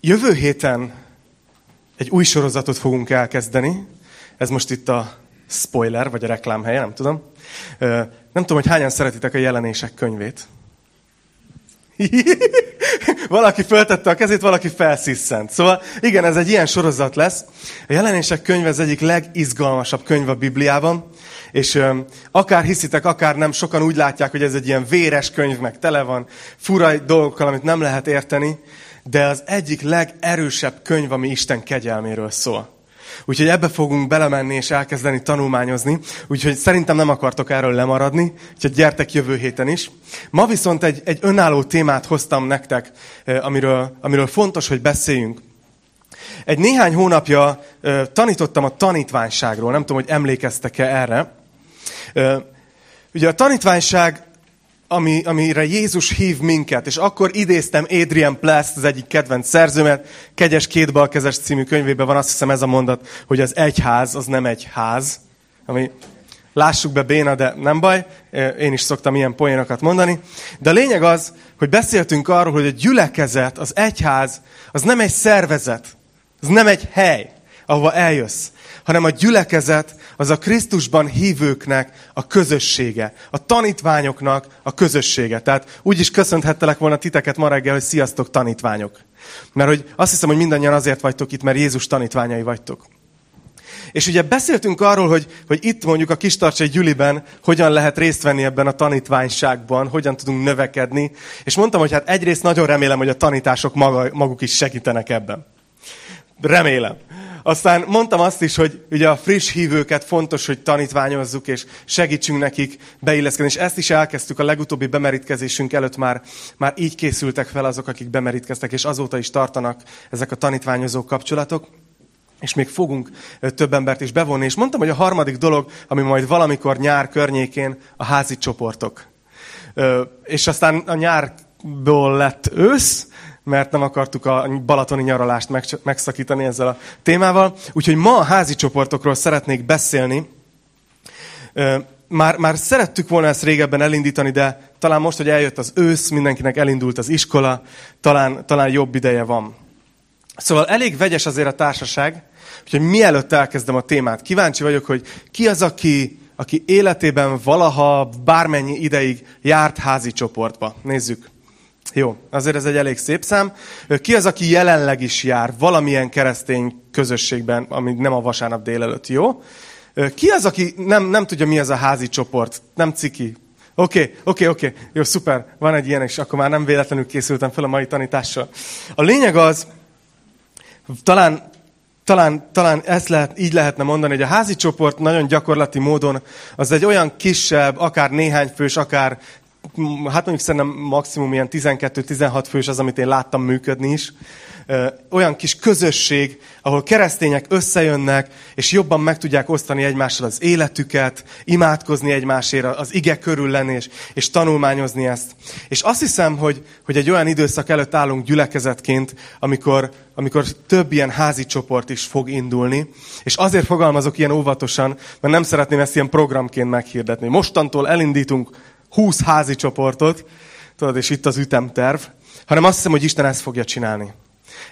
Jövő héten egy új sorozatot fogunk elkezdeni. Ez most itt a spoiler, vagy a reklámhelye, nem tudom. Nem tudom, hogy hányan szeretitek a jelenések könyvét. valaki föltette a kezét, valaki felsziszent. Szóval igen, ez egy ilyen sorozat lesz. A jelenések könyve az egyik legizgalmasabb könyv a Bibliában, és öm, akár hiszitek, akár nem, sokan úgy látják, hogy ez egy ilyen véres könyv, meg tele van fura dolgokkal, amit nem lehet érteni, de az egyik legerősebb könyv, ami Isten kegyelméről szól. Úgyhogy ebbe fogunk belemenni és elkezdeni tanulmányozni. Úgyhogy szerintem nem akartok erről lemaradni, úgyhogy gyertek jövő héten is. Ma viszont egy, egy önálló témát hoztam nektek, amiről, amiről fontos, hogy beszéljünk. Egy néhány hónapja tanítottam a tanítványságról, nem tudom, hogy emlékeztek-e erre. Ugye a tanítványság ami, amire Jézus hív minket, és akkor idéztem Adrian Plast, az egyik kedvenc szerzőmet, Kegyes kétbalkezes című könyvében van azt hiszem ez a mondat, hogy az egyház, az nem egy ház, ami lássuk be béna, de nem baj, én is szoktam ilyen poénokat mondani. De a lényeg az, hogy beszéltünk arról, hogy a gyülekezet, az egyház, az nem egy szervezet, az nem egy hely, ahova eljössz, hanem a gyülekezet az a Krisztusban hívőknek a közössége, a tanítványoknak a közössége. Tehát úgy is köszönhettelek volna titeket ma reggel, hogy sziasztok tanítványok. Mert hogy azt hiszem, hogy mindannyian azért vagytok itt, mert Jézus tanítványai vagytok. És ugye beszéltünk arról, hogy, hogy itt mondjuk a Kistarcsai Gyüliben hogyan lehet részt venni ebben a tanítványságban, hogyan tudunk növekedni. És mondtam, hogy hát egyrészt nagyon remélem, hogy a tanítások maga, maguk is segítenek ebben. Remélem. Aztán mondtam azt is, hogy ugye a friss hívőket fontos, hogy tanítványozzuk, és segítsünk nekik beilleszkedni. És ezt is elkezdtük a legutóbbi bemerítkezésünk előtt már, már így készültek fel azok, akik bemerítkeztek, és azóta is tartanak ezek a tanítványozó kapcsolatok. És még fogunk több embert is bevonni. És mondtam, hogy a harmadik dolog, ami majd valamikor nyár környékén, a házi csoportok. És aztán a nyárból lett ősz, mert nem akartuk a balatoni nyaralást megszakítani ezzel a témával. Úgyhogy ma a házi csoportokról szeretnék beszélni. Már, már szerettük volna ezt régebben elindítani, de talán most, hogy eljött az ősz, mindenkinek elindult az iskola, talán, talán jobb ideje van. Szóval elég vegyes azért a társaság, úgyhogy mielőtt elkezdem a témát, kíváncsi vagyok, hogy ki az, aki, aki életében valaha bármennyi ideig járt házi csoportba. Nézzük. Jó, azért ez egy elég szép szám. Ki az, aki jelenleg is jár valamilyen keresztény közösségben, ami nem a vasárnap délelőtt, jó? Ki az, aki nem, nem tudja, mi az a házi csoport? Nem ciki. Oké, oké, oké. Jó, szuper. Van egy ilyen, és akkor már nem véletlenül készültem fel a mai tanítással. A lényeg az, talán, talán, talán ezt lehet, így lehetne mondani, hogy a házi csoport nagyon gyakorlati módon az egy olyan kisebb, akár néhány fős, akár hát mondjuk szerintem maximum ilyen 12-16 fős az, amit én láttam működni is. Olyan kis közösség, ahol keresztények összejönnek, és jobban meg tudják osztani egymással az életüket, imádkozni egymásért, az ige körül lenni, és, és tanulmányozni ezt. És azt hiszem, hogy, hogy egy olyan időszak előtt állunk gyülekezetként, amikor, amikor több ilyen házi csoport is fog indulni, és azért fogalmazok ilyen óvatosan, mert nem szeretném ezt ilyen programként meghirdetni. Mostantól elindítunk 20 házi csoportot, tudod, és itt az ütemterv, hanem azt hiszem, hogy Isten ezt fogja csinálni.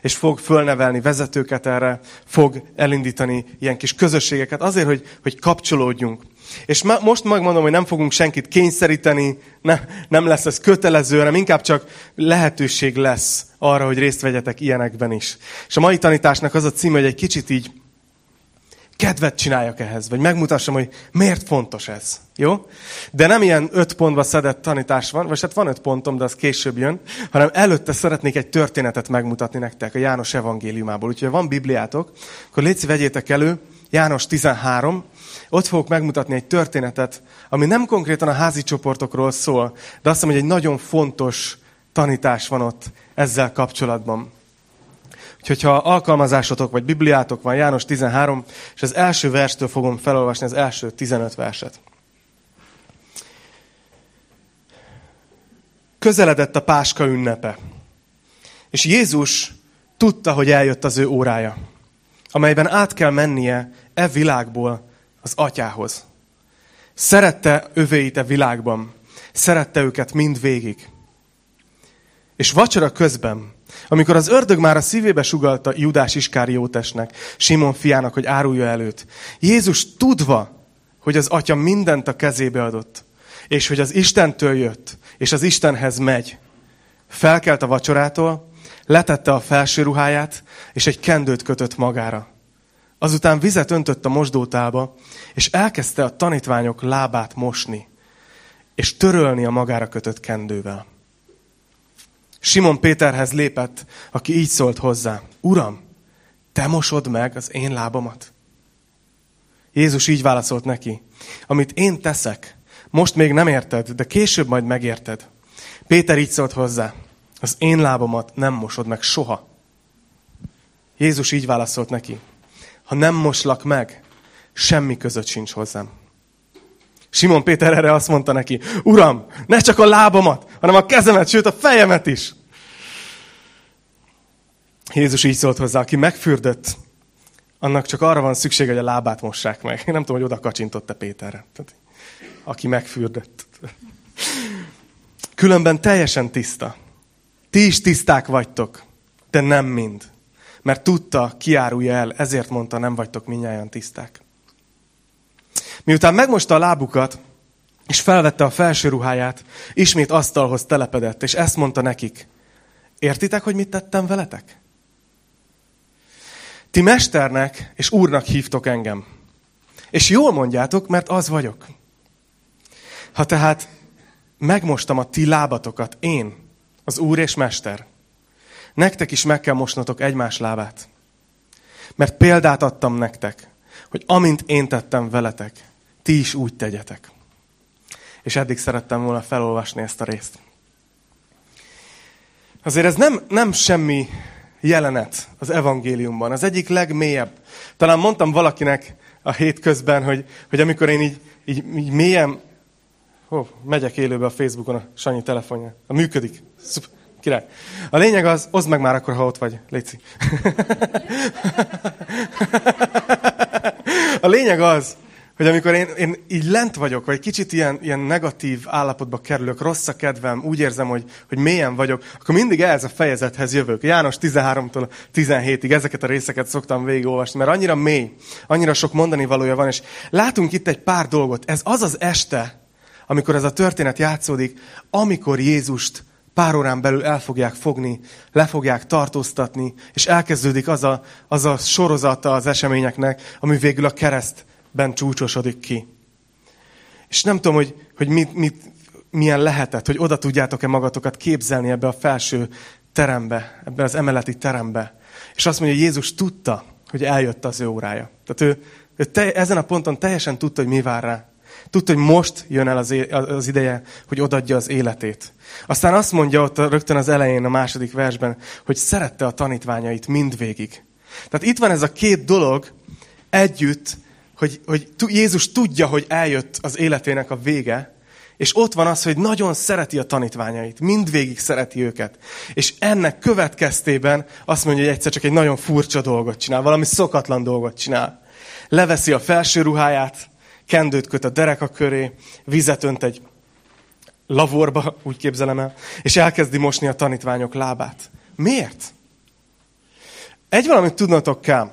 És fog fölnevelni vezetőket erre, fog elindítani ilyen kis közösségeket azért, hogy, hogy kapcsolódjunk. És ma, most megmondom, hogy nem fogunk senkit kényszeríteni, ne, nem lesz ez kötelező, hanem inkább csak lehetőség lesz arra, hogy részt vegyetek ilyenekben is. És a mai tanításnak az a címe, hogy egy kicsit így kedvet csináljak ehhez, vagy megmutassam, hogy miért fontos ez. Jó? De nem ilyen öt pontba szedett tanítás van, vagy hát van öt pontom, de az később jön, hanem előtte szeretnék egy történetet megmutatni nektek a János evangéliumából. Úgyhogy ha van Bibliátok, akkor légy vegyétek elő, János 13, ott fogok megmutatni egy történetet, ami nem konkrétan a házi csoportokról szól, de azt hiszem, hogy egy nagyon fontos tanítás van ott ezzel kapcsolatban. Úgyhogy ha alkalmazásotok vagy Bibliátok van, János 13, és az első verstől fogom felolvasni az első 15 verset. Közeledett a Páska ünnepe, és Jézus tudta, hogy eljött az ő órája, amelyben át kell mennie e világból az atyához. Szerette övéit e világban, szerette őket mind végig. És vacsora közben Amikor az ördög már a szívébe sugalta Judás Iskáriótesnek, Simon fiának, hogy árulja előtt, Jézus tudva, hogy az atya mindent a kezébe adott, és hogy az Istentől jött, és az Istenhez megy, felkelt a vacsorától, letette a felső ruháját, és egy kendőt kötött magára. Azután vizet öntött a mosdótába, és elkezdte a tanítványok lábát mosni, és törölni a magára kötött kendővel. Simon Péterhez lépett, aki így szólt hozzá. Uram, te mosod meg az én lábamat? Jézus így válaszolt neki. Amit én teszek, most még nem érted, de később majd megérted. Péter így szólt hozzá. Az én lábamat nem mosod meg soha. Jézus így válaszolt neki. Ha nem moslak meg, semmi között sincs hozzám. Simon Péter erre azt mondta neki, Uram, ne csak a lábamat, hanem a kezemet, sőt a fejemet is. Jézus így szólt hozzá, aki megfürdött, annak csak arra van szüksége, hogy a lábát mossák meg. Nem tudom, hogy oda kacsintott-e Péterre. Tehát, aki megfürdött. Különben teljesen tiszta. Ti is tiszták vagytok, de nem mind. Mert tudta, kiárulja el, ezért mondta, nem vagytok minnyáján tiszták. Miután megmosta a lábukat, és felvette a felső ruháját, ismét asztalhoz telepedett, és ezt mondta nekik. Értitek, hogy mit tettem veletek? Ti mesternek és úrnak hívtok engem. És jól mondjátok, mert az vagyok. Ha tehát megmostam a ti lábatokat, én, az úr és mester, nektek is meg kell mosnotok egymás lábát. Mert példát adtam nektek, hogy amint én tettem veletek, ti is úgy tegyetek. És eddig szerettem volna felolvasni ezt a részt. Azért ez nem, nem semmi jelenet az evangéliumban. Az egyik legmélyebb. Talán mondtam valakinek a hétközben, hogy, hogy amikor én így, így, így mélyen... Hó, megyek élőbe a Facebookon a Sanyi telefonja. A működik. Szuper. Király. A lényeg az, oszd meg már akkor, ha ott vagy. Léci. a lényeg az, hogy amikor én, én így lent vagyok, vagy kicsit ilyen, ilyen negatív állapotba kerülök, rossz a kedvem, úgy érzem, hogy, hogy mélyen vagyok, akkor mindig ehhez a fejezethez jövök. János 13-tól 17-ig ezeket a részeket szoktam végigolvasni, mert annyira mély, annyira sok mondani valója van, és látunk itt egy pár dolgot. Ez az az este, amikor ez a történet játszódik, amikor Jézust pár órán belül el fogják fogni, le fogják tartóztatni, és elkezdődik az a, az a sorozata az eseményeknek, ami végül a kereszt ben csúcsosodik ki. És nem tudom, hogy, hogy mit, mit, milyen lehetett, hogy oda tudjátok-e magatokat képzelni ebbe a felső terembe, ebbe az emeleti terembe. És azt mondja, hogy Jézus tudta, hogy eljött az ő órája. Tehát ő, ő te, ezen a ponton teljesen tudta, hogy mi vár rá. Tudta, hogy most jön el az, é, az ideje, hogy odadja az életét. Aztán azt mondja ott rögtön az elején, a második versben, hogy szerette a tanítványait mindvégig. Tehát itt van ez a két dolog együtt, hogy, hogy Jézus tudja, hogy eljött az életének a vége, és ott van az, hogy nagyon szereti a tanítványait, mindvégig szereti őket. És ennek következtében azt mondja, hogy egyszer csak egy nagyon furcsa dolgot csinál, valami szokatlan dolgot csinál. Leveszi a felső ruháját, kendőt köt a dereka köré, vizet önt egy lavorba, úgy képzelem el, és elkezdi mosni a tanítványok lábát. Miért? Egy valamit tudnatok kell.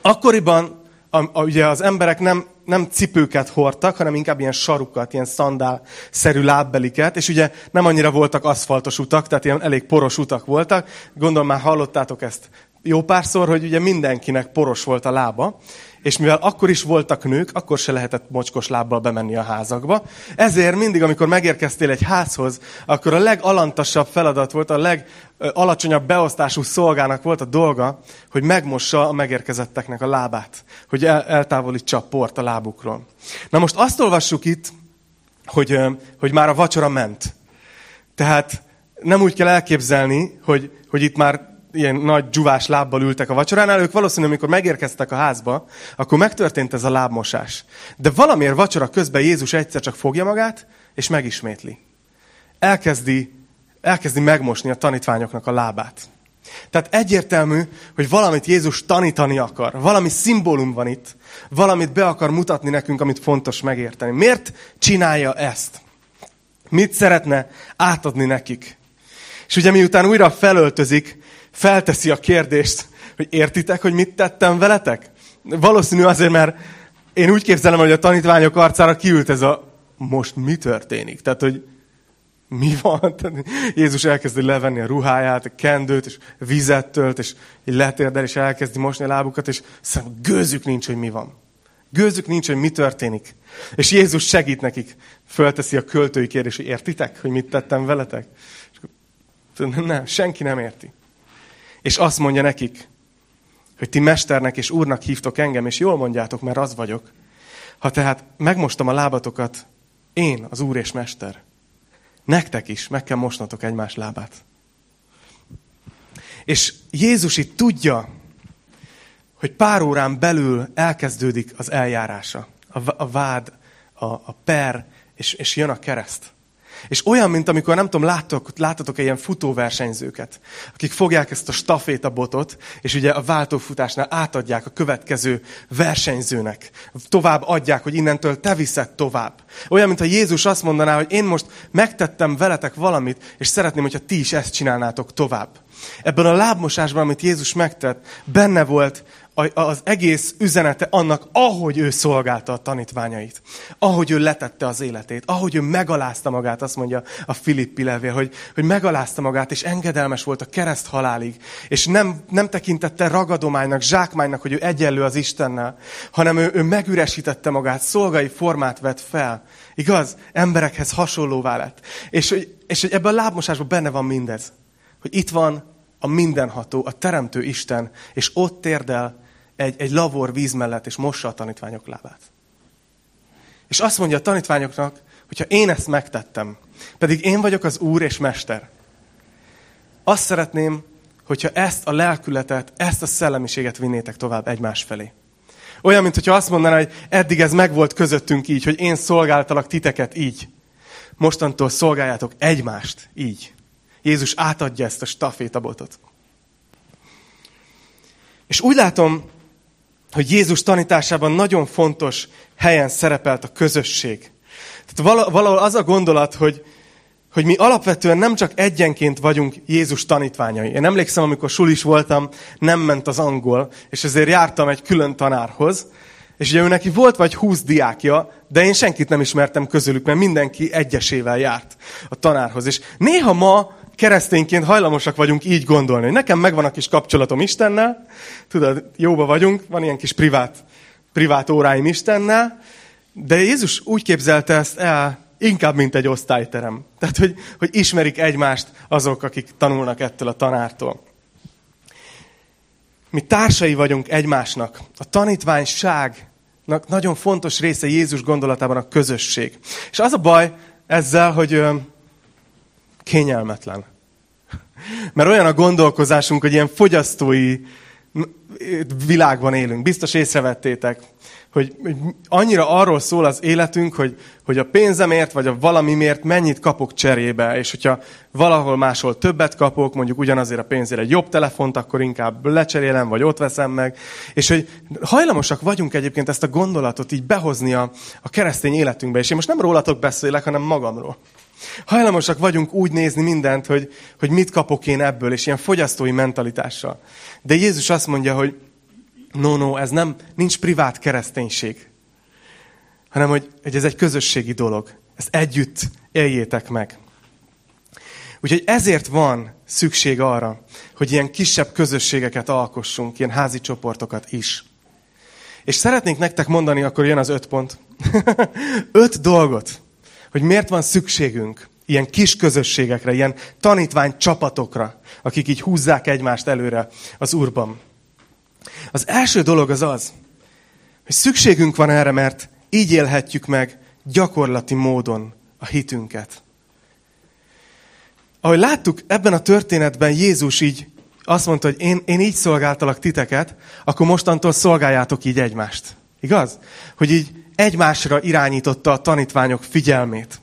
Akkoriban a, a, ugye az emberek nem, nem cipőket hordtak, hanem inkább ilyen sarukat, ilyen szandál-szerű lábbeliket, és ugye nem annyira voltak aszfaltos utak, tehát ilyen elég poros utak voltak. Gondolom már hallottátok ezt jó párszor, hogy ugye mindenkinek poros volt a lába, és mivel akkor is voltak nők, akkor se lehetett mocskos lábbal bemenni a házakba. Ezért mindig, amikor megérkeztél egy házhoz, akkor a legalantasabb feladat volt, a legalacsonyabb beosztású szolgának volt a dolga, hogy megmossa a megérkezetteknek a lábát, hogy el, eltávolítsa a port a lábukról. Na most azt olvassuk itt, hogy, hogy már a vacsora ment. Tehát nem úgy kell elképzelni, hogy, hogy itt már ilyen nagy dzsuvás lábbal ültek a vacsoránál, ők valószínűleg, amikor megérkeztek a házba, akkor megtörtént ez a lábmosás. De valamiért vacsora közben Jézus egyszer csak fogja magát, és megismétli. Elkezdi, elkezdi megmosni a tanítványoknak a lábát. Tehát egyértelmű, hogy valamit Jézus tanítani akar. Valami szimbólum van itt. Valamit be akar mutatni nekünk, amit fontos megérteni. Miért csinálja ezt? Mit szeretne átadni nekik? És ugye miután újra felöltözik, felteszi a kérdést, hogy értitek, hogy mit tettem veletek? Valószínű azért, mert én úgy képzelem, hogy a tanítványok arcára kiült ez a most mi történik? Tehát, hogy mi van? Jézus elkezdi levenni a ruháját, a kendőt, és vizet tölt, és így letérdel, és elkezdi mosni a lábukat, és szerintem gőzük nincs, hogy mi van. Gőzük nincs, hogy mi történik. És Jézus segít nekik. Fölteszi a költői kérdés, hogy értitek, hogy mit tettem veletek? És nem, senki nem érti. És azt mondja nekik, hogy ti mesternek és úrnak hívtok engem, és jól mondjátok, mert az vagyok. Ha tehát megmostam a lábatokat, én, az úr és mester, nektek is meg kell mosnatok egymás lábát. És Jézus itt tudja, hogy pár órán belül elkezdődik az eljárása, a, a vád, a, per, és, és jön a kereszt. És olyan, mint amikor, nem tudom, láttok, láttatok -e ilyen futóversenyzőket, akik fogják ezt a stafétabotot, és ugye a váltófutásnál átadják a következő versenyzőnek. Tovább adják, hogy innentől te viszed tovább. Olyan, mintha Jézus azt mondaná, hogy én most megtettem veletek valamit, és szeretném, hogyha ti is ezt csinálnátok tovább. Ebben a lábmosásban, amit Jézus megtett, benne volt az egész üzenete annak, ahogy ő szolgálta a tanítványait. Ahogy ő letette az életét. Ahogy ő megalázta magát, azt mondja a Filippi levél, hogy, hogy megalázta magát, és engedelmes volt a kereszt halálig. És nem, nem tekintette ragadománynak, zsákmánynak, hogy ő egyenlő az Istennel, hanem ő, ő megüresítette magát, szolgai formát vett fel. Igaz? Emberekhez hasonlóvá lett. És, hogy, és hogy ebben a lábmosásban benne van mindez. Hogy itt van a mindenható, a teremtő Isten, és ott térdel egy, egy lavor víz mellett, és mossa a tanítványok lábát. És azt mondja a tanítványoknak, hogyha én ezt megtettem, pedig én vagyok az Úr és Mester, azt szeretném, hogyha ezt a lelkületet, ezt a szellemiséget vinnétek tovább egymás felé. Olyan, mint hogyha azt mondaná, hogy eddig ez megvolt közöttünk így, hogy én szolgáltalak titeket így. Mostantól szolgáljátok egymást így. Jézus átadja ezt a stafétabotot. És úgy látom, hogy Jézus tanításában nagyon fontos helyen szerepelt a közösség. Tehát valahol az a gondolat, hogy, hogy mi alapvetően nem csak egyenként vagyunk Jézus tanítványai. Én emlékszem, amikor sulis voltam, nem ment az angol, és ezért jártam egy külön tanárhoz, és ugye ő neki volt vagy húsz diákja, de én senkit nem ismertem közülük, mert mindenki egyesével járt a tanárhoz. És néha ma keresztényként hajlamosak vagyunk így gondolni. Hogy nekem megvan a kis kapcsolatom Istennel, tudod, jóba vagyunk, van ilyen kis privát, privát óráim Istennel, de Jézus úgy képzelte ezt el, inkább, mint egy osztályterem. Tehát, hogy, hogy ismerik egymást azok, akik tanulnak ettől a tanártól. Mi társai vagyunk egymásnak. A tanítványságnak nagyon fontos része Jézus gondolatában a közösség. És az a baj ezzel, hogy kényelmetlen. Mert olyan a gondolkozásunk, hogy ilyen fogyasztói világban élünk. Biztos észrevettétek, hogy, hogy annyira arról szól az életünk, hogy, hogy a pénzemért, vagy a valamimért mennyit kapok cserébe, és hogyha valahol máshol többet kapok, mondjuk ugyanazért a pénzért egy jobb telefont, akkor inkább lecserélem, vagy ott veszem meg. És hogy hajlamosak vagyunk egyébként ezt a gondolatot így behozni a, a keresztény életünkbe, és én most nem rólatok beszélek, hanem magamról. Hajlamosak vagyunk úgy nézni mindent, hogy, hogy mit kapok én ebből, és ilyen fogyasztói mentalitással. De Jézus azt mondja, hogy no, no, ez nem, nincs privát kereszténység, hanem hogy, hogy ez egy közösségi dolog. Ezt együtt éljétek meg. Úgyhogy ezért van szükség arra, hogy ilyen kisebb közösségeket alkossunk, ilyen házi csoportokat is. És szeretnénk nektek mondani, akkor jön az öt pont. öt dolgot, hogy miért van szükségünk ilyen kis közösségekre, ilyen tanítvány csapatokra, akik így húzzák egymást előre az Úrban. Az első dolog az az, hogy szükségünk van erre, mert így élhetjük meg gyakorlati módon a hitünket. Ahogy láttuk ebben a történetben, Jézus így azt mondta, hogy én, én így szolgáltalak titeket, akkor mostantól szolgáljátok így egymást. Igaz? Hogy így egymásra irányította a tanítványok figyelmét.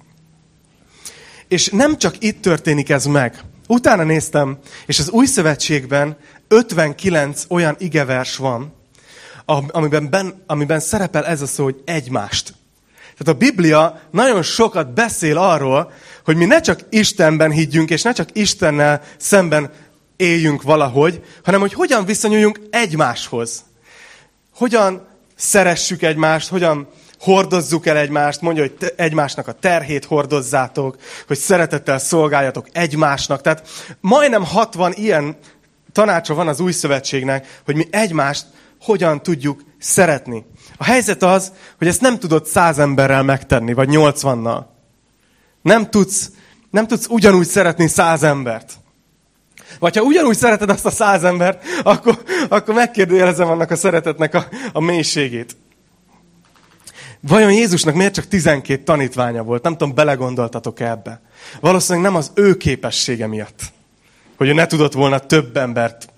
És nem csak itt történik ez meg. Utána néztem, és az új szövetségben 59 olyan igevers van, amiben, ben, amiben szerepel ez a szó, hogy egymást. Tehát a Biblia nagyon sokat beszél arról, hogy mi ne csak Istenben higgyünk, és ne csak Istennel szemben éljünk valahogy, hanem hogy hogyan viszonyuljunk egymáshoz. Hogyan szeressük egymást, hogyan hordozzuk el egymást, mondja, hogy te, egymásnak a terhét hordozzátok, hogy szeretettel szolgáljatok egymásnak. Tehát majdnem 60 ilyen tanácsa van az új szövetségnek, hogy mi egymást hogyan tudjuk szeretni. A helyzet az, hogy ezt nem tudod száz emberrel megtenni, vagy nyolcvannal. Nem tudsz, nem tudsz ugyanúgy szeretni száz embert. Vagy ha ugyanúgy szereted azt a száz embert, akkor, akkor megkérdőjelezem annak a szeretetnek a, a mélységét. Vajon Jézusnak miért csak 12 tanítványa volt? Nem tudom, belegondoltatok -e ebbe. Valószínűleg nem az ő képessége miatt, hogy ő ne tudott volna több embert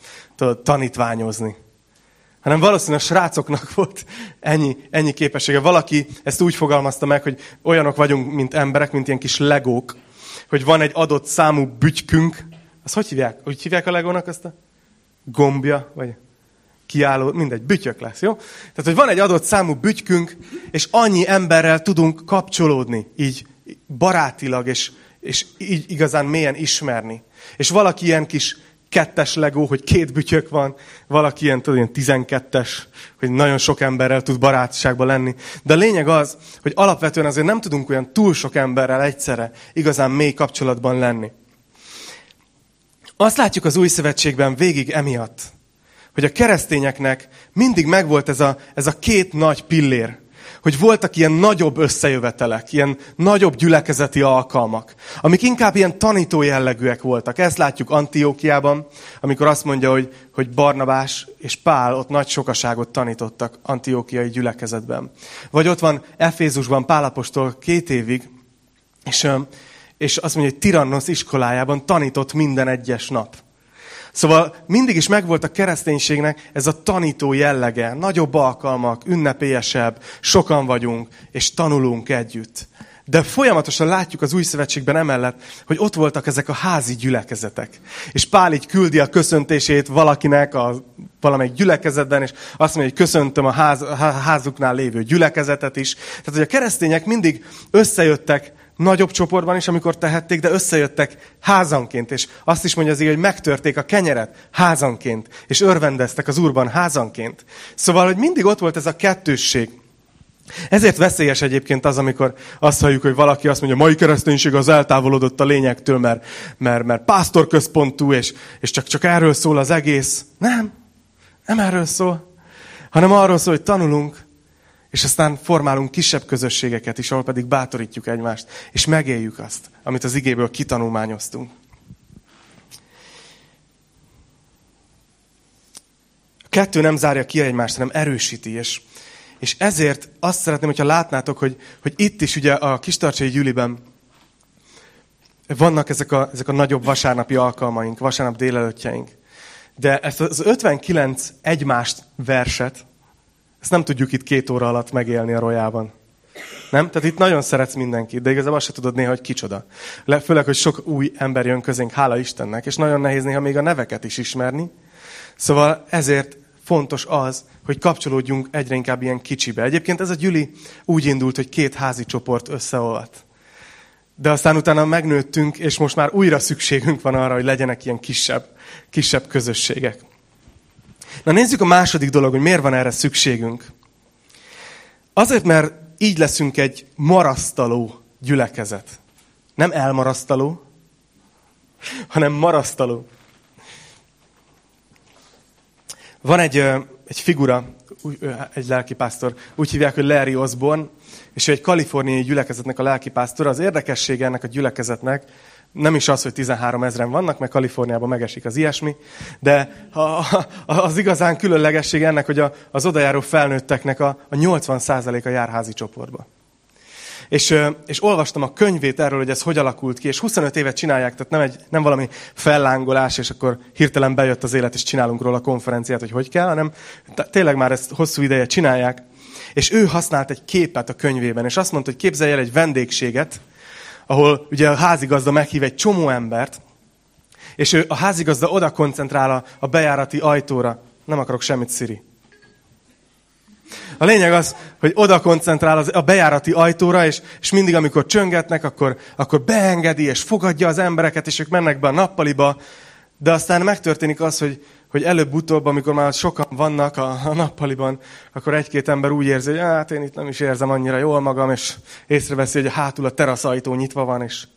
tanítványozni. Hanem valószínűleg a srácoknak volt ennyi, ennyi képessége. Valaki ezt úgy fogalmazta meg, hogy olyanok vagyunk, mint emberek, mint ilyen kis legók, hogy van egy adott számú bütykünk. Azt hogy hívják? Hogy hívják a legónak ezt a gombja? Vagy kiálló, mindegy, bütyök lesz, jó? Tehát, hogy van egy adott számú bütykünk, és annyi emberrel tudunk kapcsolódni, így barátilag, és, és így igazán mélyen ismerni. És valaki ilyen kis kettes legó, hogy két bütyök van, valaki ilyen, tudod, ilyen tizenkettes, hogy nagyon sok emberrel tud barátságban lenni. De a lényeg az, hogy alapvetően azért nem tudunk olyan túl sok emberrel egyszerre igazán mély kapcsolatban lenni. Azt látjuk az új szövetségben végig emiatt, hogy a keresztényeknek mindig megvolt ez a, ez a két nagy pillér, hogy voltak ilyen nagyobb összejövetelek, ilyen nagyobb gyülekezeti alkalmak, amik inkább ilyen tanító jellegűek voltak. Ezt látjuk Antiókiában, amikor azt mondja, hogy, hogy Barnabás és Pál ott nagy sokaságot tanítottak antiókiai gyülekezetben. Vagy ott van Efézusban Pálapostól két évig, és, és azt mondja, hogy Tirannos iskolájában tanított minden egyes nap. Szóval mindig is megvolt a kereszténységnek ez a tanító jellege. Nagyobb alkalmak, ünnepélyesebb, sokan vagyunk, és tanulunk együtt. De folyamatosan látjuk az új szövetségben emellett, hogy ott voltak ezek a házi gyülekezetek. És Pál így küldi a köszöntését valakinek a valamelyik gyülekezetben, és azt mondja, hogy köszöntöm a ház, házuknál lévő gyülekezetet is. Tehát, hogy a keresztények mindig összejöttek nagyobb csoportban is, amikor tehették, de összejöttek házanként, és azt is mondja az hogy megtörték a kenyeret házanként, és örvendeztek az úrban házanként. Szóval, hogy mindig ott volt ez a kettősség. Ezért veszélyes egyébként az, amikor azt halljuk, hogy valaki azt mondja, mai kereszténység az eltávolodott a lényektől, mert, mert, mert pásztorközpontú, és, és csak, csak erről szól az egész. Nem, nem erről szól, hanem arról szól, hogy tanulunk, és aztán formálunk kisebb közösségeket is, ahol pedig bátorítjuk egymást, és megéljük azt, amit az igéből kitanulmányoztunk. A kettő nem zárja ki egymást, hanem erősíti, és, és ezért azt szeretném, hogyha látnátok, hogy, hogy itt is ugye a Kistarcsai Gyüliben vannak ezek a, ezek a nagyobb vasárnapi alkalmaink, vasárnap délelőttjeink. De ezt az 59 egymást verset, ezt nem tudjuk itt két óra alatt megélni a rojában. Nem? Tehát itt nagyon szeretsz mindenkit, de igazából azt se tudod néha, hogy kicsoda. Főleg, hogy sok új ember jön közénk, hála Istennek, és nagyon nehéz néha még a neveket is ismerni. Szóval ezért fontos az, hogy kapcsolódjunk egyre inkább ilyen kicsibe. Egyébként ez a gyüli úgy indult, hogy két házi csoport összeolvadt. De aztán utána megnőttünk, és most már újra szükségünk van arra, hogy legyenek ilyen kisebb, kisebb közösségek. Na nézzük a második dolog, hogy miért van erre szükségünk. Azért, mert így leszünk egy marasztaló gyülekezet. Nem elmarasztaló, hanem marasztaló. Van egy, egy figura, egy lelkipásztor, úgy hívják, hogy Larry Osborne, és ő egy kaliforniai gyülekezetnek a lelkipásztora. Az érdekessége ennek a gyülekezetnek, nem is az, hogy 13 ezeren vannak, mert Kaliforniában megesik az ilyesmi, de az igazán különlegesség ennek, hogy az odajáró felnőtteknek a, a 80%-a jár házi csoportba. És, és olvastam a könyvét erről, hogy ez hogy alakult ki, és 25 évet csinálják, tehát nem, egy, nem valami fellángolás, és akkor hirtelen bejött az élet, és csinálunk róla konferenciát, hogy hogy kell, hanem tényleg már ezt hosszú ideje csinálják. És ő használt egy képet a könyvében, és azt mondta, hogy képzelj el egy vendégséget, ahol ugye a házigazda meghív egy csomó embert, és ő, a házigazda oda koncentrál a, a bejárati ajtóra. Nem akarok semmit, Sziri. A lényeg az, hogy oda koncentrál az, a bejárati ajtóra, és, és mindig, amikor csöngetnek, akkor, akkor beengedi, és fogadja az embereket, és ők mennek be a nappaliba, de aztán megtörténik az, hogy, hogy előbb-utóbb, amikor már sokan vannak a, a nappaliban, akkor egy-két ember úgy érzi, hogy hát én itt nem is érzem annyira jól magam, és észreveszi, hogy a hátul a teraszajtó nyitva van, és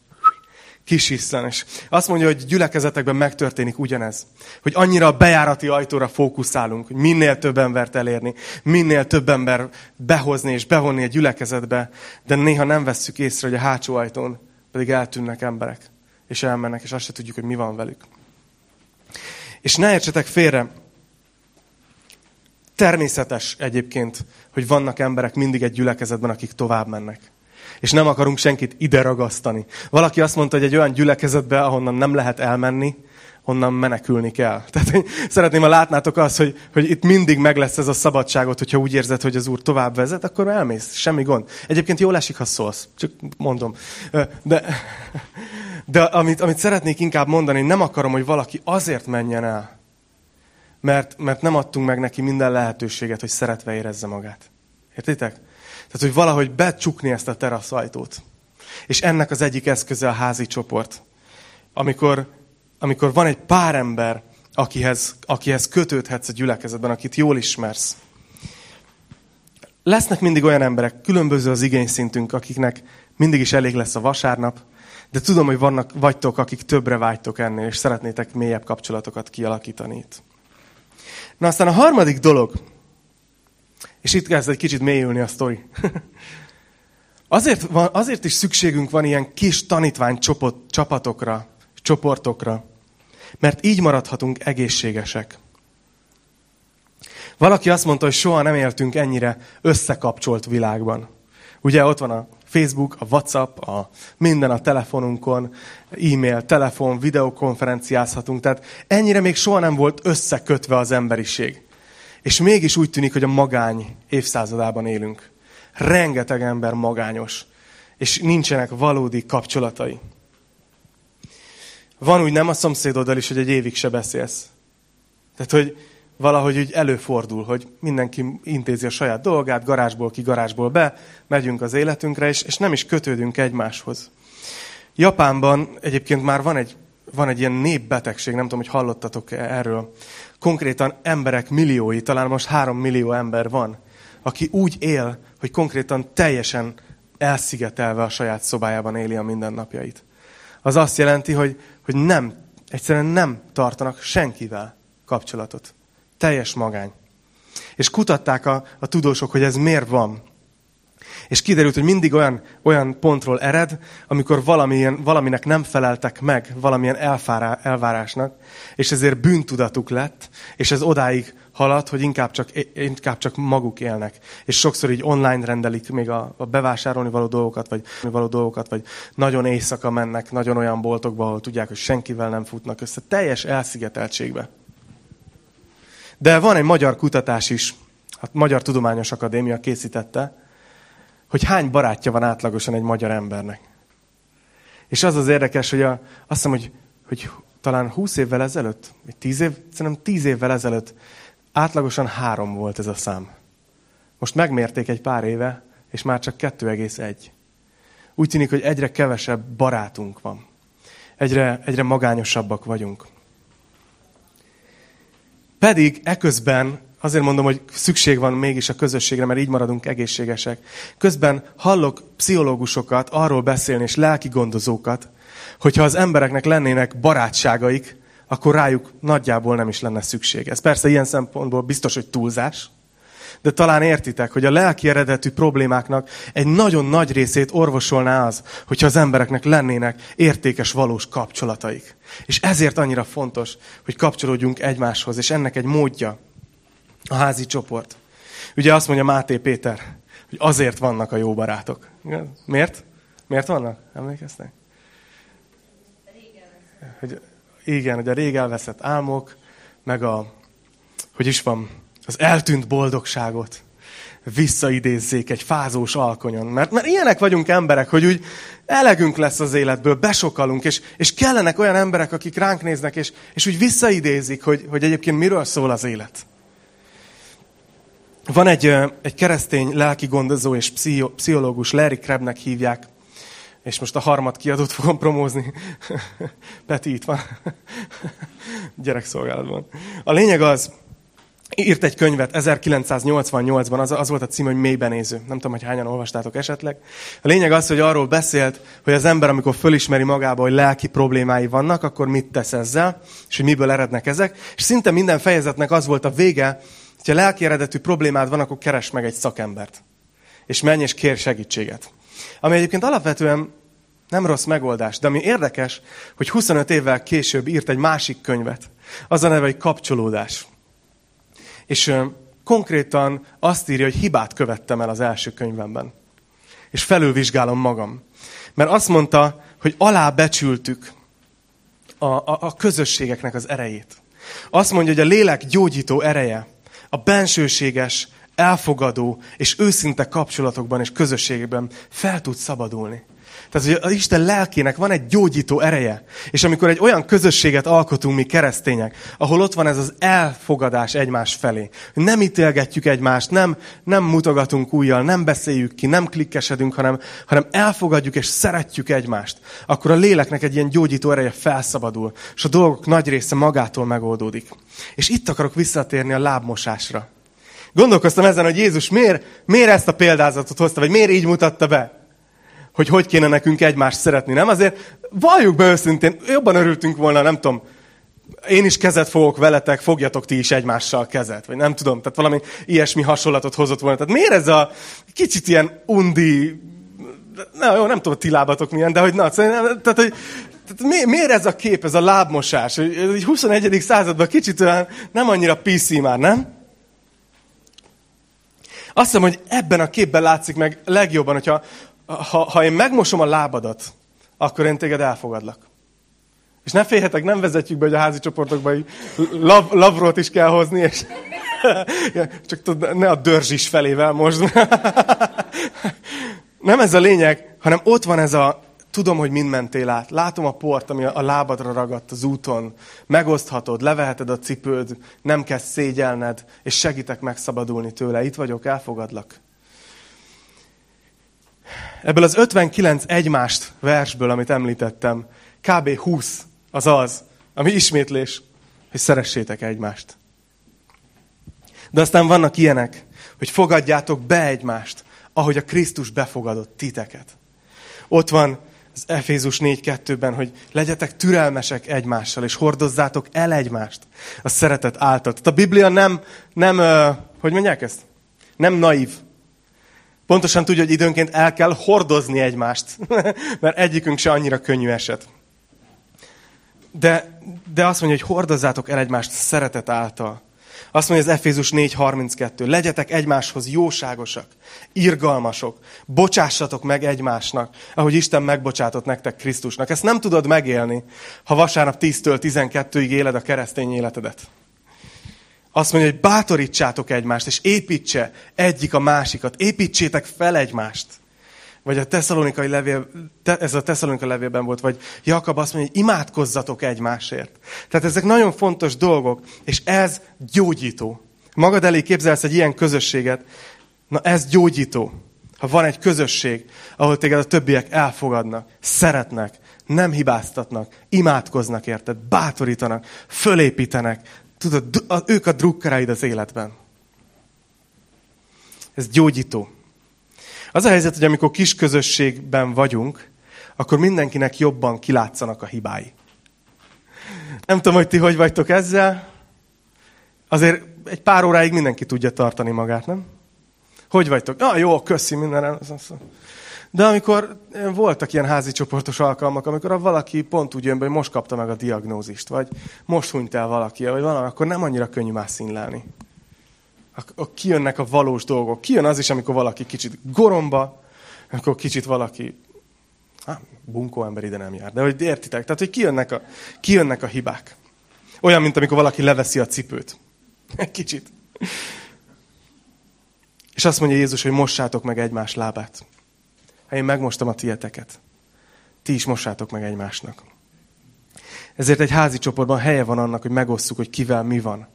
kisisszen. És azt mondja, hogy gyülekezetekben megtörténik ugyanez. Hogy annyira a bejárati ajtóra fókuszálunk, hogy minél több embert elérni, minél több ember behozni és behonni a gyülekezetbe, de néha nem vesszük észre, hogy a hátsó ajtón pedig eltűnnek emberek, és elmennek, és azt se tudjuk, hogy mi van velük. És ne értsetek félre, természetes egyébként, hogy vannak emberek mindig egy gyülekezetben, akik tovább mennek. És nem akarunk senkit ide ragasztani. Valaki azt mondta, hogy egy olyan gyülekezetbe, ahonnan nem lehet elmenni, onnan menekülni kell. Tehát hogy szeretném, ha látnátok azt, hogy, hogy itt mindig meg lesz ez a szabadságot, hogyha úgy érzed, hogy az Úr tovább vezet, akkor elmész, semmi gond. Egyébként jól esik, ha szólsz, csak mondom. De, de amit, amit szeretnék inkább mondani, nem akarom, hogy valaki azért menjen el, mert, mert nem adtunk meg neki minden lehetőséget, hogy szeretve érezze magát. Értitek? Tehát, hogy valahogy becsukni ezt a teraszajtót. És ennek az egyik eszköze a házi csoport. Amikor, amikor van egy pár ember, akihez, akihez kötődhetsz a gyülekezetben, akit jól ismersz. Lesznek mindig olyan emberek, különböző az igényszintünk, akiknek mindig is elég lesz a vasárnap, de tudom, hogy vannak, vagytok, akik többre vágytok ennél, és szeretnétek mélyebb kapcsolatokat kialakítani itt. Na aztán a harmadik dolog, és itt kezd egy kicsit mélyülni a sztori. azért, van, azért is szükségünk van ilyen kis tanítvány csapatokra, csoportokra, mert így maradhatunk egészségesek. Valaki azt mondta, hogy soha nem éltünk ennyire összekapcsolt világban. Ugye ott van a Facebook, a WhatsApp, a minden a telefonunkon, e-mail, telefon, videokonferenciázhatunk. Tehát ennyire még soha nem volt összekötve az emberiség. És mégis úgy tűnik, hogy a magány évszázadában élünk. Rengeteg ember magányos, és nincsenek valódi kapcsolatai. Van úgy nem a szomszédoddal is, hogy egy évig se beszélsz. Tehát, hogy valahogy úgy előfordul, hogy mindenki intézi a saját dolgát, garázsból ki, garázsból be, megyünk az életünkre, és, és nem is kötődünk egymáshoz. Japánban egyébként már van egy, van egy ilyen népbetegség, nem tudom, hogy hallottatok erről. Konkrétan emberek milliói, talán most három millió ember van, aki úgy él, hogy konkrétan teljesen elszigetelve a saját szobájában éli a mindennapjait. Az azt jelenti, hogy, hogy nem, egyszerűen nem tartanak senkivel kapcsolatot. Teljes magány. És kutatták a, a tudósok, hogy ez miért van. És kiderült, hogy mindig olyan, olyan pontról ered, amikor valamilyen, valaminek nem feleltek meg, valamilyen elfárá, elvárásnak, és ezért bűntudatuk lett, és ez odáig halad, hogy inkább csak, inkább csak maguk élnek. És sokszor így online rendelik még a, a bevásárolni való dolgokat, vagy való dolgokat, vagy nagyon éjszaka mennek, nagyon olyan boltokba, ahol tudják, hogy senkivel nem futnak össze. Teljes elszigeteltségbe. De van egy magyar kutatás is, a Magyar Tudományos Akadémia készítette, hogy hány barátja van átlagosan egy magyar embernek. És az az érdekes, hogy a, azt hiszem, hogy, hogy talán 20 évvel ezelőtt, vagy 10 év, szerintem 10 évvel ezelőtt átlagosan három volt ez a szám. Most megmérték egy pár éve, és már csak 2,1. Úgy tűnik, hogy egyre kevesebb barátunk van. Egyre, egyre magányosabbak vagyunk. Pedig eközben azért mondom, hogy szükség van mégis a közösségre, mert így maradunk egészségesek. Közben hallok pszichológusokat arról beszélni, és lelki gondozókat, hogyha az embereknek lennének barátságaik, akkor rájuk nagyjából nem is lenne szükség. Ez persze ilyen szempontból biztos, hogy túlzás, de talán értitek, hogy a lelki eredetű problémáknak egy nagyon nagy részét orvosolná az, hogyha az embereknek lennének értékes, valós kapcsolataik. És ezért annyira fontos, hogy kapcsolódjunk egymáshoz, és ennek egy módja a házi csoport. Ugye azt mondja Máté Péter, hogy azért vannak a jó barátok. Miért? Miért vannak? Emlékeztek? Hogy, igen, hogy a rég elveszett álmok, meg a, hogy is van, az eltűnt boldogságot visszaidézzék egy fázós alkonyon. Mert, mert ilyenek vagyunk emberek, hogy úgy elegünk lesz az életből, besokalunk, és, és kellenek olyan emberek, akik ránk néznek, és, és úgy visszaidézik, hogy, hogy egyébként miről szól az élet. Van egy, egy keresztény lelki gondozó és pszichológus, Larry Krebnek hívják, és most a harmad kiadót fogom promózni. Peti itt van. Gyerekszolgálatban. A lényeg az, írt egy könyvet 1988-ban, az, az volt a cím, hogy Mélybenéző. Nem tudom, hogy hányan olvastátok esetleg. A lényeg az, hogy arról beszélt, hogy az ember, amikor fölismeri magába, hogy lelki problémái vannak, akkor mit tesz ezzel, és hogy miből erednek ezek. És szinte minden fejezetnek az volt a vége, hogyha lelki eredetű problémád van, akkor keres meg egy szakembert. És menj és kér segítséget. Ami egyébként alapvetően nem rossz megoldás, de ami érdekes, hogy 25 évvel később írt egy másik könyvet. Az a neve, hogy kapcsolódás. És ö, konkrétan azt írja, hogy hibát követtem el az első könyvemben. És felülvizsgálom magam. Mert azt mondta, hogy alábecsültük a, a, a közösségeknek az erejét. Azt mondja, hogy a lélek gyógyító ereje, a bensőséges, elfogadó és őszinte kapcsolatokban és közösségekben fel tud szabadulni. Tehát, hogy az Isten lelkének van egy gyógyító ereje. És amikor egy olyan közösséget alkotunk mi keresztények, ahol ott van ez az elfogadás egymás felé, hogy nem ítélgetjük egymást, nem, nem mutogatunk újjal, nem beszéljük ki, nem klikkesedünk, hanem, hanem elfogadjuk és szeretjük egymást, akkor a léleknek egy ilyen gyógyító ereje felszabadul, és a dolgok nagy része magától megoldódik. És itt akarok visszatérni a lábmosásra. Gondolkoztam ezen, hogy Jézus miért, miért ezt a példázatot hozta, vagy miért így mutatta be hogy hogy kéne nekünk egymást szeretni, nem? Azért valljuk be őszintén, jobban örültünk volna, nem tudom, én is kezet fogok veletek, fogjatok ti is egymással kezet, vagy nem tudom, tehát valami ilyesmi hasonlatot hozott volna. Tehát miért ez a kicsit ilyen undi, na jó, nem tudom, ti lábatok milyen, de hogy na, tehát, hogy, tehát miért ez a kép, ez a lábmosás? Ez 21. században kicsit olyan nem annyira PC már, nem? Azt hiszem, hogy ebben a képben látszik meg legjobban, hogyha ha, ha én megmosom a lábadat, akkor én téged elfogadlak. És ne féljetek, nem vezetjük be, hogy a házi csoportokba lav, lavrót is kell hozni, és csak tud, ne a dörzs felével most. nem ez a lényeg, hanem ott van ez a, tudom, hogy mind mentél át. Látom a port, ami a lábadra ragadt az úton. Megoszthatod, leveheted a cipőd, nem kell szégyelned, és segítek megszabadulni tőle. Itt vagyok, elfogadlak. Ebből az 59 egymást versből, amit említettem, kb. 20 az az, ami ismétlés, hogy szeressétek egymást. De aztán vannak ilyenek, hogy fogadjátok be egymást, ahogy a Krisztus befogadott titeket. Ott van az Efézus 4.2-ben, hogy legyetek türelmesek egymással, és hordozzátok el egymást a szeretet által. Tehát a Biblia nem, nem hogy mondják ezt? Nem naív, Pontosan tudja, hogy időnként el kell hordozni egymást, mert egyikünk se annyira könnyű eset. De, de azt mondja, hogy hordozzátok el egymást szeretet által. Azt mondja az Efézus 4.32. Legyetek egymáshoz jóságosak, irgalmasok, bocsássatok meg egymásnak, ahogy Isten megbocsátott nektek Krisztusnak. Ezt nem tudod megélni, ha vasárnap 10-től 12-ig éled a keresztény életedet. Azt mondja, hogy bátorítsátok egymást, és építse egyik a másikat. Építsétek fel egymást. Vagy a tesszalonikai levél, te, ez a tesszalonikai levélben volt, vagy Jakab azt mondja, hogy imádkozzatok egymásért. Tehát ezek nagyon fontos dolgok, és ez gyógyító. Magad elé képzelsz egy ilyen közösséget, na ez gyógyító. Ha van egy közösség, ahol téged a többiek elfogadnak, szeretnek, nem hibáztatnak, imádkoznak érted, bátorítanak, fölépítenek, Tudod, ők a drukkeráid az életben. Ez gyógyító. Az a helyzet, hogy amikor kis közösségben vagyunk, akkor mindenkinek jobban kilátszanak a hibái. Nem tudom, hogy ti hogy vagytok ezzel. Azért egy pár óráig mindenki tudja tartani magát, nem? Hogy vagytok? Ah, jó, köszi minden. De amikor voltak ilyen házi csoportos alkalmak, amikor a valaki pont úgy jön be, hogy most kapta meg a diagnózist, vagy most hunyt el valaki, vagy valami, akkor nem annyira könnyű már színlelni. Kijönnek a valós dolgok. Kijön az is, amikor valaki kicsit goromba, akkor kicsit valaki Há, bunkó ember ide nem jár. De hogy értitek? Tehát, hogy kijönnek a, kijönnek a hibák. Olyan, mint amikor valaki leveszi a cipőt. Egy kicsit. És azt mondja Jézus, hogy mossátok meg egymás lábát. Én megmostam a tieteket. Ti is mossátok meg egymásnak. Ezért egy házi csoportban helye van annak, hogy megosszuk, hogy kivel mi van.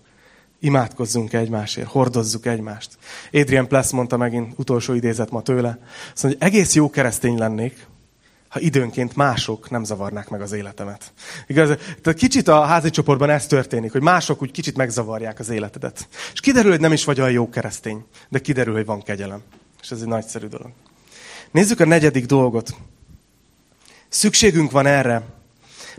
Imádkozzunk egymásért, hordozzuk egymást. Adrian Pless mondta megint, utolsó idézet ma tőle, azt mondja, hogy egész jó keresztény lennék, ha időnként mások nem zavarnák meg az életemet. Igaz? Tehát kicsit a házi csoportban ez történik, hogy mások úgy kicsit megzavarják az életedet. És kiderül, hogy nem is vagy olyan jó keresztény, de kiderül, hogy van kegyelem. És ez egy nagyszerű dolog. Nézzük a negyedik dolgot. Szükségünk van erre,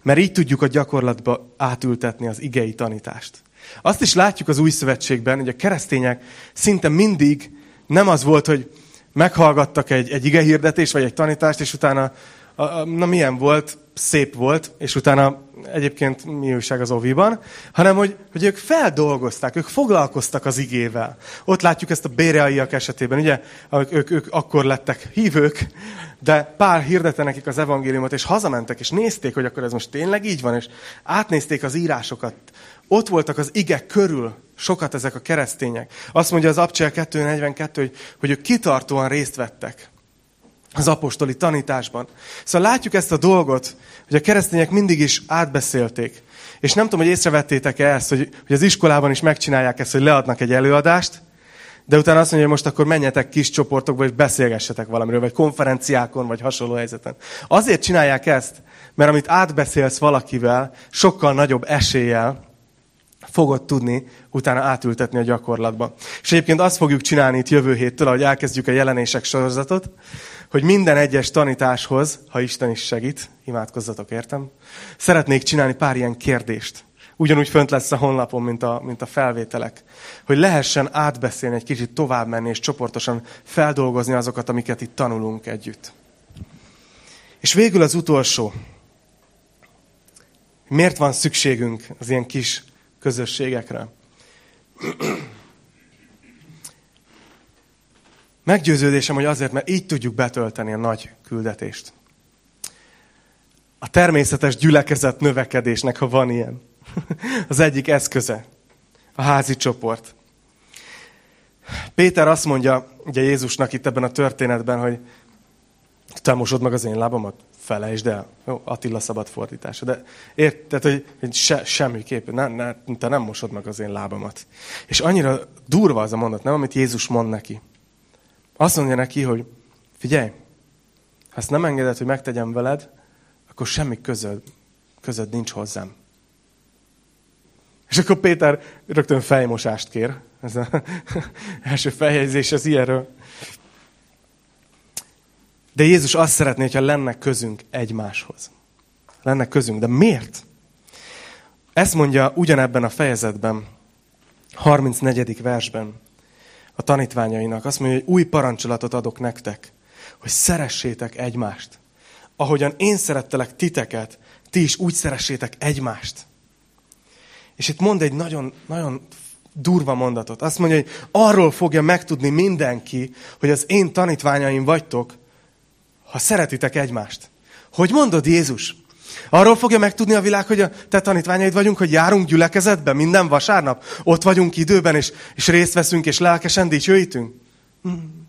mert így tudjuk a gyakorlatba átültetni az igei tanítást. Azt is látjuk az új szövetségben, hogy a keresztények szinte mindig nem az volt, hogy meghallgattak egy, egy igehirdetést, vagy egy tanítást, és utána, na milyen volt, szép volt, és utána egyébként mi újság az oviban, hanem hogy, hogy ők feldolgozták, ők foglalkoztak az igével. Ott látjuk ezt a béreaiak esetében, ugye, ők, ők, ők akkor lettek hívők, de pár hirdette nekik az evangéliumot, és hazamentek, és nézték, hogy akkor ez most tényleg így van, és átnézték az írásokat. Ott voltak az igek körül sokat ezek a keresztények. Azt mondja az Abcsel 2.42, hogy, hogy ők kitartóan részt vettek az apostoli tanításban. Szóval látjuk ezt a dolgot, hogy a keresztények mindig is átbeszélték. És nem tudom, hogy észrevettétek-e ezt, hogy, hogy az iskolában is megcsinálják ezt, hogy leadnak egy előadást, de utána azt mondja, hogy most akkor menjetek kis csoportokba, és beszélgessetek valamiről, vagy konferenciákon, vagy hasonló helyzeten. Azért csinálják ezt, mert amit átbeszélsz valakivel, sokkal nagyobb eséllyel fogod tudni utána átültetni a gyakorlatba. És egyébként azt fogjuk csinálni itt jövő héttől, ahogy elkezdjük a jelenések sorozatot, hogy minden egyes tanításhoz, ha Isten is segít, imádkozzatok, értem, szeretnék csinálni pár ilyen kérdést. Ugyanúgy fönt lesz a honlapon, mint a, mint a felvételek. Hogy lehessen átbeszélni, egy kicsit tovább menni, és csoportosan feldolgozni azokat, amiket itt tanulunk együtt. És végül az utolsó. Miért van szükségünk az ilyen kis közösségekre? Meggyőződésem, hogy azért, mert így tudjuk betölteni a nagy küldetést. A természetes gyülekezet növekedésnek, ha van ilyen. Az egyik eszköze. A házi csoport. Péter azt mondja, ugye Jézusnak itt ebben a történetben, hogy te mosod meg az én lábamat? Felejtsd el. Jó, Attila szabad fordítása. De érted, hogy, hogy se, semmiképpen, ne, ne, te nem mosod meg az én lábamat. És annyira durva az a mondat, nem, amit Jézus mond neki. Azt mondja neki, hogy figyelj, ha ezt nem engeded, hogy megtegyem veled, akkor semmi közöd, közöd nincs hozzám. És akkor Péter rögtön fejmosást kér. Ez az első feljegyzés az ilyenről. De Jézus azt szeretné, hogyha lenne közünk egymáshoz. Lenne közünk. De miért? Ezt mondja ugyanebben a fejezetben, 34. versben a tanítványainak. Azt mondja, hogy új parancsolatot adok nektek, hogy szeressétek egymást. Ahogyan én szerettelek titeket, ti is úgy szeressétek egymást. És itt mond egy nagyon, nagyon durva mondatot. Azt mondja, hogy arról fogja megtudni mindenki, hogy az én tanítványaim vagytok, ha szeretitek egymást. Hogy mondod Jézus? Arról fogja megtudni a világ, hogy a te tanítványaid vagyunk, hogy járunk gyülekezetbe minden vasárnap, ott vagyunk időben, és, és részt veszünk, és lelkesen dicsőítünk. Hmm.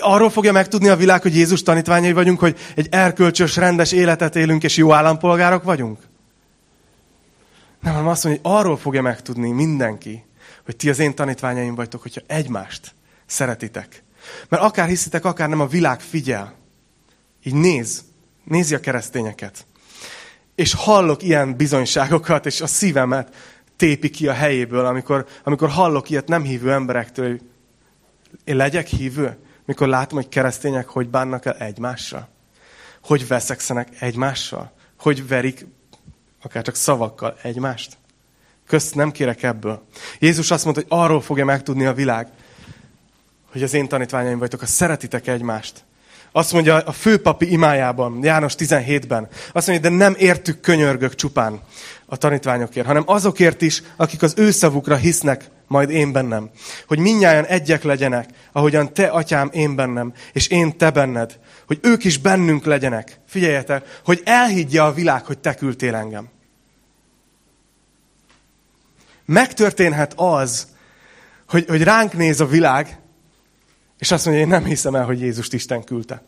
Arról fogja megtudni a világ, hogy Jézus tanítványai vagyunk, hogy egy erkölcsös, rendes életet élünk, és jó állampolgárok vagyunk? Nem, hanem azt mondja, hogy arról fogja megtudni mindenki, hogy ti az én tanítványaim vagytok, hogyha egymást szeretitek. Mert akár hiszitek, akár nem, a világ figyel. Így néz, nézi a keresztényeket és hallok ilyen bizonyságokat, és a szívemet tépi ki a helyéből, amikor, amikor hallok ilyet nem hívő emberektől, hogy én legyek hívő, mikor látom, hogy keresztények hogy bánnak el egymással, hogy veszekszenek egymással, hogy verik akár csak szavakkal egymást. Közt nem kérek ebből. Jézus azt mondta, hogy arról fogja megtudni a világ, hogy az én tanítványaim vagytok, ha szeretitek egymást. Azt mondja a főpapi imájában, János 17-ben. Azt mondja, de nem értük könyörgök csupán a tanítványokért, hanem azokért is, akik az ő szavukra hisznek majd én bennem. Hogy minnyáján egyek legyenek, ahogyan te, atyám, én bennem, és én te benned. Hogy ők is bennünk legyenek. Figyeljetek, hogy elhiggye a világ, hogy te küldtél engem. Megtörténhet az, hogy, hogy ránk néz a világ, és azt mondja, én nem hiszem el, hogy Jézust Isten küldte.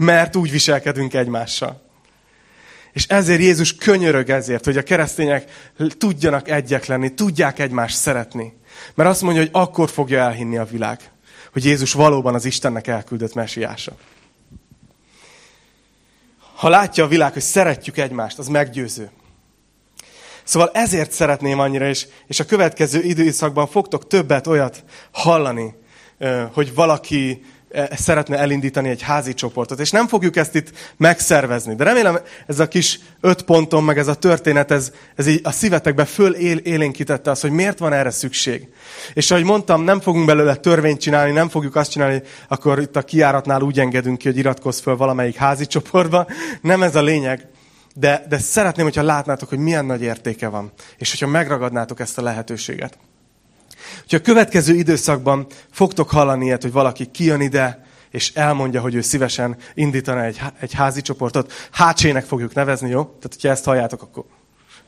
Mert úgy viselkedünk egymással. És ezért Jézus könyörög ezért, hogy a keresztények tudjanak egyek lenni, tudják egymást szeretni. Mert azt mondja, hogy akkor fogja elhinni a világ, hogy Jézus valóban az Istennek elküldött mesiása. Ha látja a világ, hogy szeretjük egymást, az meggyőző. Szóval ezért szeretném annyira, és, és a következő időszakban fogtok többet olyat hallani, hogy valaki szeretne elindítani egy házi csoportot. És nem fogjuk ezt itt megszervezni. De remélem ez a kis öt ponton, meg ez a történet, ez, ez így a szívetekbe föl él, élénkítette azt, hogy miért van erre szükség. És ahogy mondtam, nem fogunk belőle törvényt csinálni, nem fogjuk azt csinálni, akkor itt a kiáratnál úgy engedünk ki, hogy iratkozz föl valamelyik házi csoportba. Nem ez a lényeg. De, de szeretném, hogyha látnátok, hogy milyen nagy értéke van. És hogyha megragadnátok ezt a lehetőséget. Úgyhogy a következő időszakban fogtok hallani ilyet, hogy valaki kijön ide, és elmondja, hogy ő szívesen indítana egy, egy házi csoportot. Hácsének fogjuk nevezni, jó? Tehát, hogyha ezt halljátok, akkor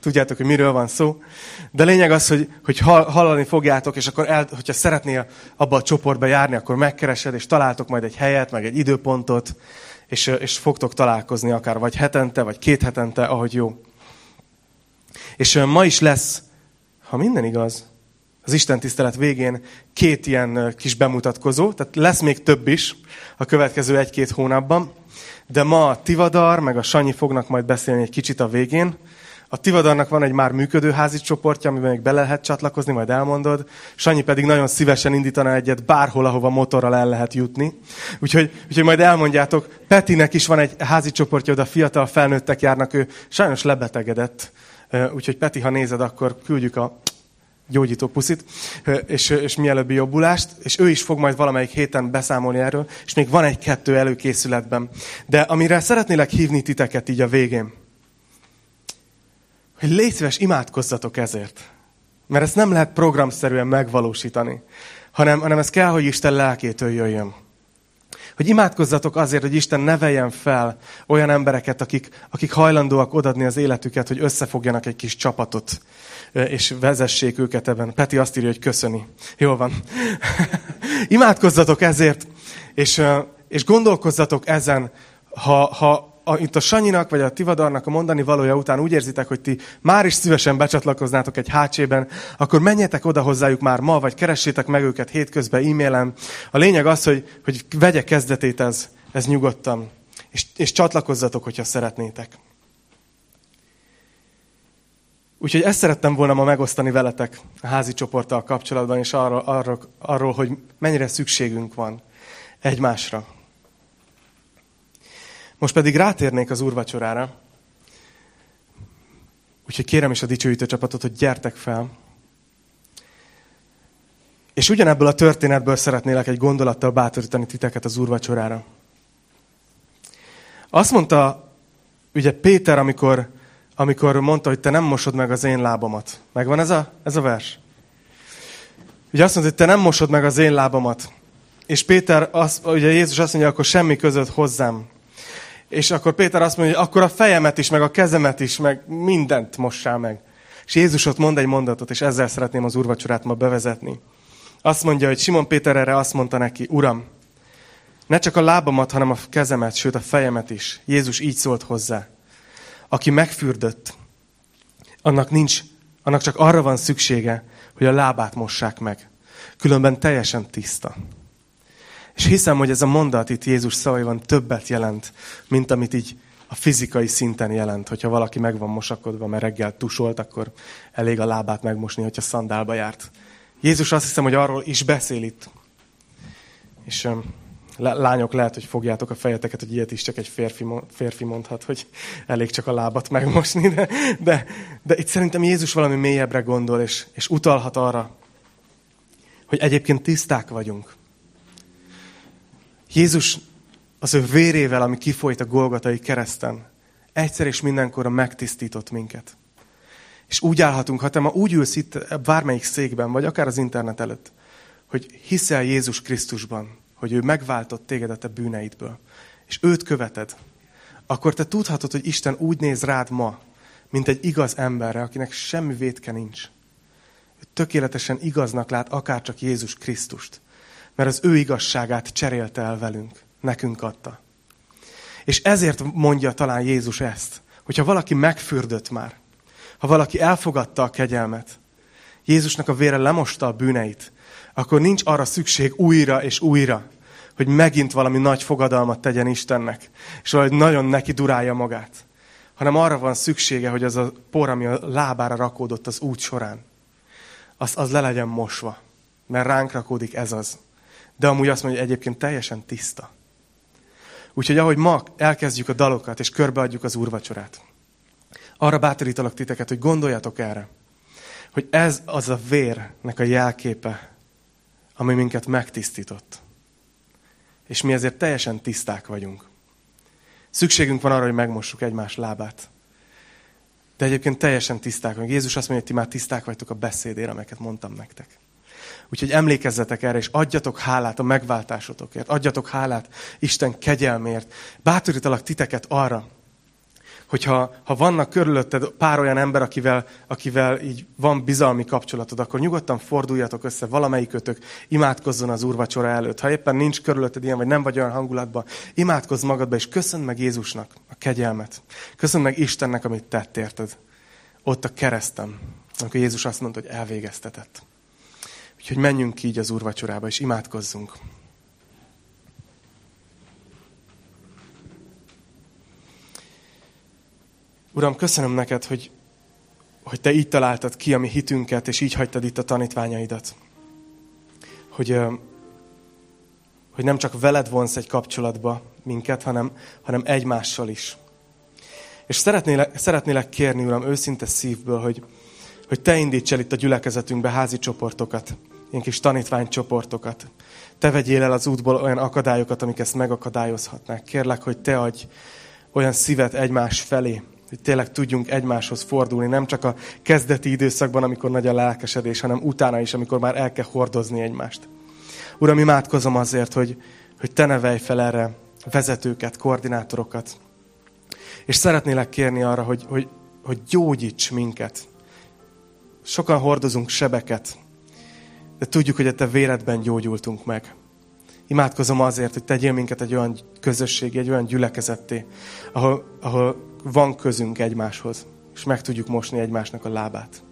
tudjátok, hogy miről van szó. De lényeg az, hogy, hogy hallani fogjátok, és akkor, el, hogyha szeretnél abba a csoportba járni, akkor megkeresed, és találtok majd egy helyet, meg egy időpontot, és, és fogtok találkozni akár vagy hetente, vagy két hetente, ahogy jó. És ma is lesz, ha minden igaz, az Isten tisztelet végén két ilyen kis bemutatkozó, tehát lesz még több is a következő egy-két hónapban, de ma a Tivadar, meg a Sanyi fognak majd beszélni egy kicsit a végén. A Tivadarnak van egy már működő házi csoportja, amiben még bele lehet csatlakozni, majd elmondod. Sanyi pedig nagyon szívesen indítana egyet bárhol, ahova motorral el lehet jutni. Úgyhogy, úgyhogy majd elmondjátok, Petinek is van egy házi csoportja, oda fiatal felnőttek járnak, ő sajnos lebetegedett. Úgyhogy Peti, ha nézed, akkor küldjük a gyógyító puszit, és, és mielőbbi jobbulást, és ő is fog majd valamelyik héten beszámolni erről, és még van egy-kettő előkészületben. De amire szeretnélek hívni titeket így a végén, hogy légy szíves, imádkozzatok ezért. Mert ezt nem lehet programszerűen megvalósítani, hanem, hanem ez kell, hogy Isten lelkétől jöjjön. Hogy imádkozzatok azért, hogy Isten neveljen fel olyan embereket, akik, akik hajlandóak odadni az életüket, hogy összefogjanak egy kis csapatot, és vezessék őket ebben. Peti azt írja, hogy köszöni. Jól van. Imádkozzatok ezért, és, és gondolkozzatok ezen, ha, ha a, itt a Sanyinak vagy a Tivadarnak a mondani valója után úgy érzitek, hogy ti már is szívesen becsatlakoznátok egy hátsében, akkor menjetek oda hozzájuk már ma, vagy keressétek meg őket hétközben e-mailen. A lényeg az, hogy, hogy vegye kezdetét ez, ez nyugodtan, és, és csatlakozzatok, hogyha szeretnétek. Úgyhogy ezt szerettem volna ma megosztani veletek a házi csoporttal kapcsolatban, és arról, arról, arról, hogy mennyire szükségünk van egymásra. Most pedig rátérnék az úrvacsorára. Úgyhogy kérem is a dicsőítő csapatot, hogy gyertek fel. És ugyanebből a történetből szeretnélek egy gondolattal bátorítani titeket az úrvacsorára. Azt mondta ugye Péter, amikor amikor mondta, hogy te nem mosod meg az én lábamat. Megvan ez a, ez a vers? Ugye azt mondta, hogy te nem mosod meg az én lábamat. És Péter, azt, ugye Jézus azt mondja, akkor semmi között hozzám. És akkor Péter azt mondja, hogy akkor a fejemet is, meg a kezemet is, meg mindent mossál meg. És Jézus ott mond egy mondatot, és ezzel szeretném az úrvacsorát ma bevezetni. Azt mondja, hogy Simon Péter erre azt mondta neki, Uram, ne csak a lábamat, hanem a kezemet, sőt a fejemet is. Jézus így szólt hozzá aki megfürdött, annak nincs, annak csak arra van szüksége, hogy a lábát mossák meg. Különben teljesen tiszta. És hiszem, hogy ez a mondat itt Jézus szavaiban többet jelent, mint amit így a fizikai szinten jelent. Hogyha valaki meg van mosakodva, mert reggel tusolt, akkor elég a lábát megmosni, hogyha szandálba járt. Jézus azt hiszem, hogy arról is beszél itt. És lányok, lehet, hogy fogjátok a fejeteket, hogy ilyet is csak egy férfi, férfi mondhat, hogy elég csak a lábat megmosni, de, de, de itt szerintem Jézus valami mélyebbre gondol, és, és utalhat arra, hogy egyébként tiszták vagyunk. Jézus az ő vérével, ami kifolyt a Golgatai kereszten, egyszer és mindenkorra megtisztított minket. És úgy állhatunk, ha te ma úgy ülsz itt bármelyik székben, vagy akár az internet előtt, hogy hiszel Jézus Krisztusban, hogy ő megváltott téged a te bűneidből, és őt követed, akkor te tudhatod, hogy Isten úgy néz rád ma, mint egy igaz emberre, akinek semmi vétke nincs. Ő tökéletesen igaznak lát akár csak Jézus Krisztust, mert az ő igazságát cserélte el velünk, nekünk adta. És ezért mondja talán Jézus ezt, Hogyha valaki megfürdött már, ha valaki elfogadta a kegyelmet, Jézusnak a vére lemosta a bűneit, akkor nincs arra szükség újra és újra, hogy megint valami nagy fogadalmat tegyen Istennek, és valahogy nagyon neki durálja magát. Hanem arra van szüksége, hogy az a por, ami a lábára rakódott az út során, az, az le legyen mosva. Mert ránk rakódik ez az. De amúgy azt mondja, hogy egyébként teljesen tiszta. Úgyhogy ahogy ma elkezdjük a dalokat, és körbeadjuk az úrvacsorát, arra bátorítalak titeket, hogy gondoljatok erre, hogy ez az a vérnek a jelképe, ami minket megtisztított. És mi ezért teljesen tiszták vagyunk. Szükségünk van arra, hogy megmossuk egymás lábát. De egyébként teljesen tiszták vagyunk. Jézus azt mondja, hogy ti már tiszták vagytok a beszédére, amelyeket mondtam nektek. Úgyhogy emlékezzetek erre, és adjatok hálát a megváltásotokért. Adjatok hálát Isten kegyelmért. Bátorítalak titeket arra, hogyha ha vannak körülötted pár olyan ember, akivel, akivel így van bizalmi kapcsolatod, akkor nyugodtan forduljatok össze, valamelyikötök imádkozzon az úrvacsora előtt. Ha éppen nincs körülötted ilyen, vagy nem vagy olyan hangulatban, imádkozz magadba, és köszönd meg Jézusnak a kegyelmet. Köszönd meg Istennek, amit tett, érted? Ott a keresztem, amikor Jézus azt mondta, hogy elvégeztetett. Úgyhogy menjünk így az úrvacsorába, és imádkozzunk. Uram, köszönöm neked, hogy, hogy te így találtad ki a mi hitünket, és így hagytad itt a tanítványaidat. Hogy, hogy nem csak veled vonsz egy kapcsolatba minket, hanem, hanem egymással is. És szeretnélek, szeretnélek kérni, Uram, őszinte szívből, hogy, hogy te indíts el itt a gyülekezetünkbe házi csoportokat, ilyen kis tanítványcsoportokat. Te vegyél el az útból olyan akadályokat, amik ezt megakadályozhatnák. Kérlek, hogy te adj olyan szívet egymás felé, hogy tényleg tudjunk egymáshoz fordulni, nem csak a kezdeti időszakban, amikor nagy a lelkesedés, hanem utána is, amikor már el kell hordozni egymást. Uram, imádkozom azért, hogy, hogy te nevelj fel erre vezetőket, koordinátorokat. És szeretnélek kérni arra, hogy, hogy, hogy gyógyíts minket. Sokan hordozunk sebeket, de tudjuk, hogy a te véredben gyógyultunk meg. Imádkozom azért, hogy tegyél minket egy olyan közösség, egy olyan gyülekezetté, ahol, ahol van közünk egymáshoz, és meg tudjuk mosni egymásnak a lábát.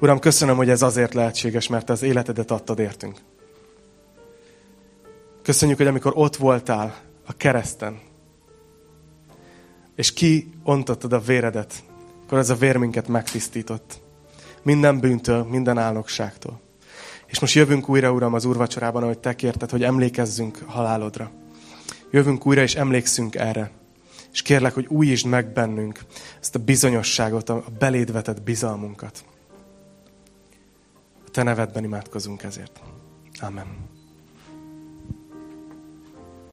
Uram, köszönöm, hogy ez azért lehetséges, mert az életedet adtad értünk. Köszönjük, hogy amikor ott voltál a kereszten, és ki ontottad a véredet, akkor ez a vér minket megtisztított. Minden bűntől, minden álnokságtól. És most jövünk újra, Uram, az úrvacsorában, ahogy te kérted, hogy emlékezzünk halálodra. Jövünk újra, és emlékszünk erre. És kérlek, hogy újítsd meg bennünk ezt a bizonyosságot, a beléd vetett bizalmunkat. A te nevedben imádkozunk ezért. Amen.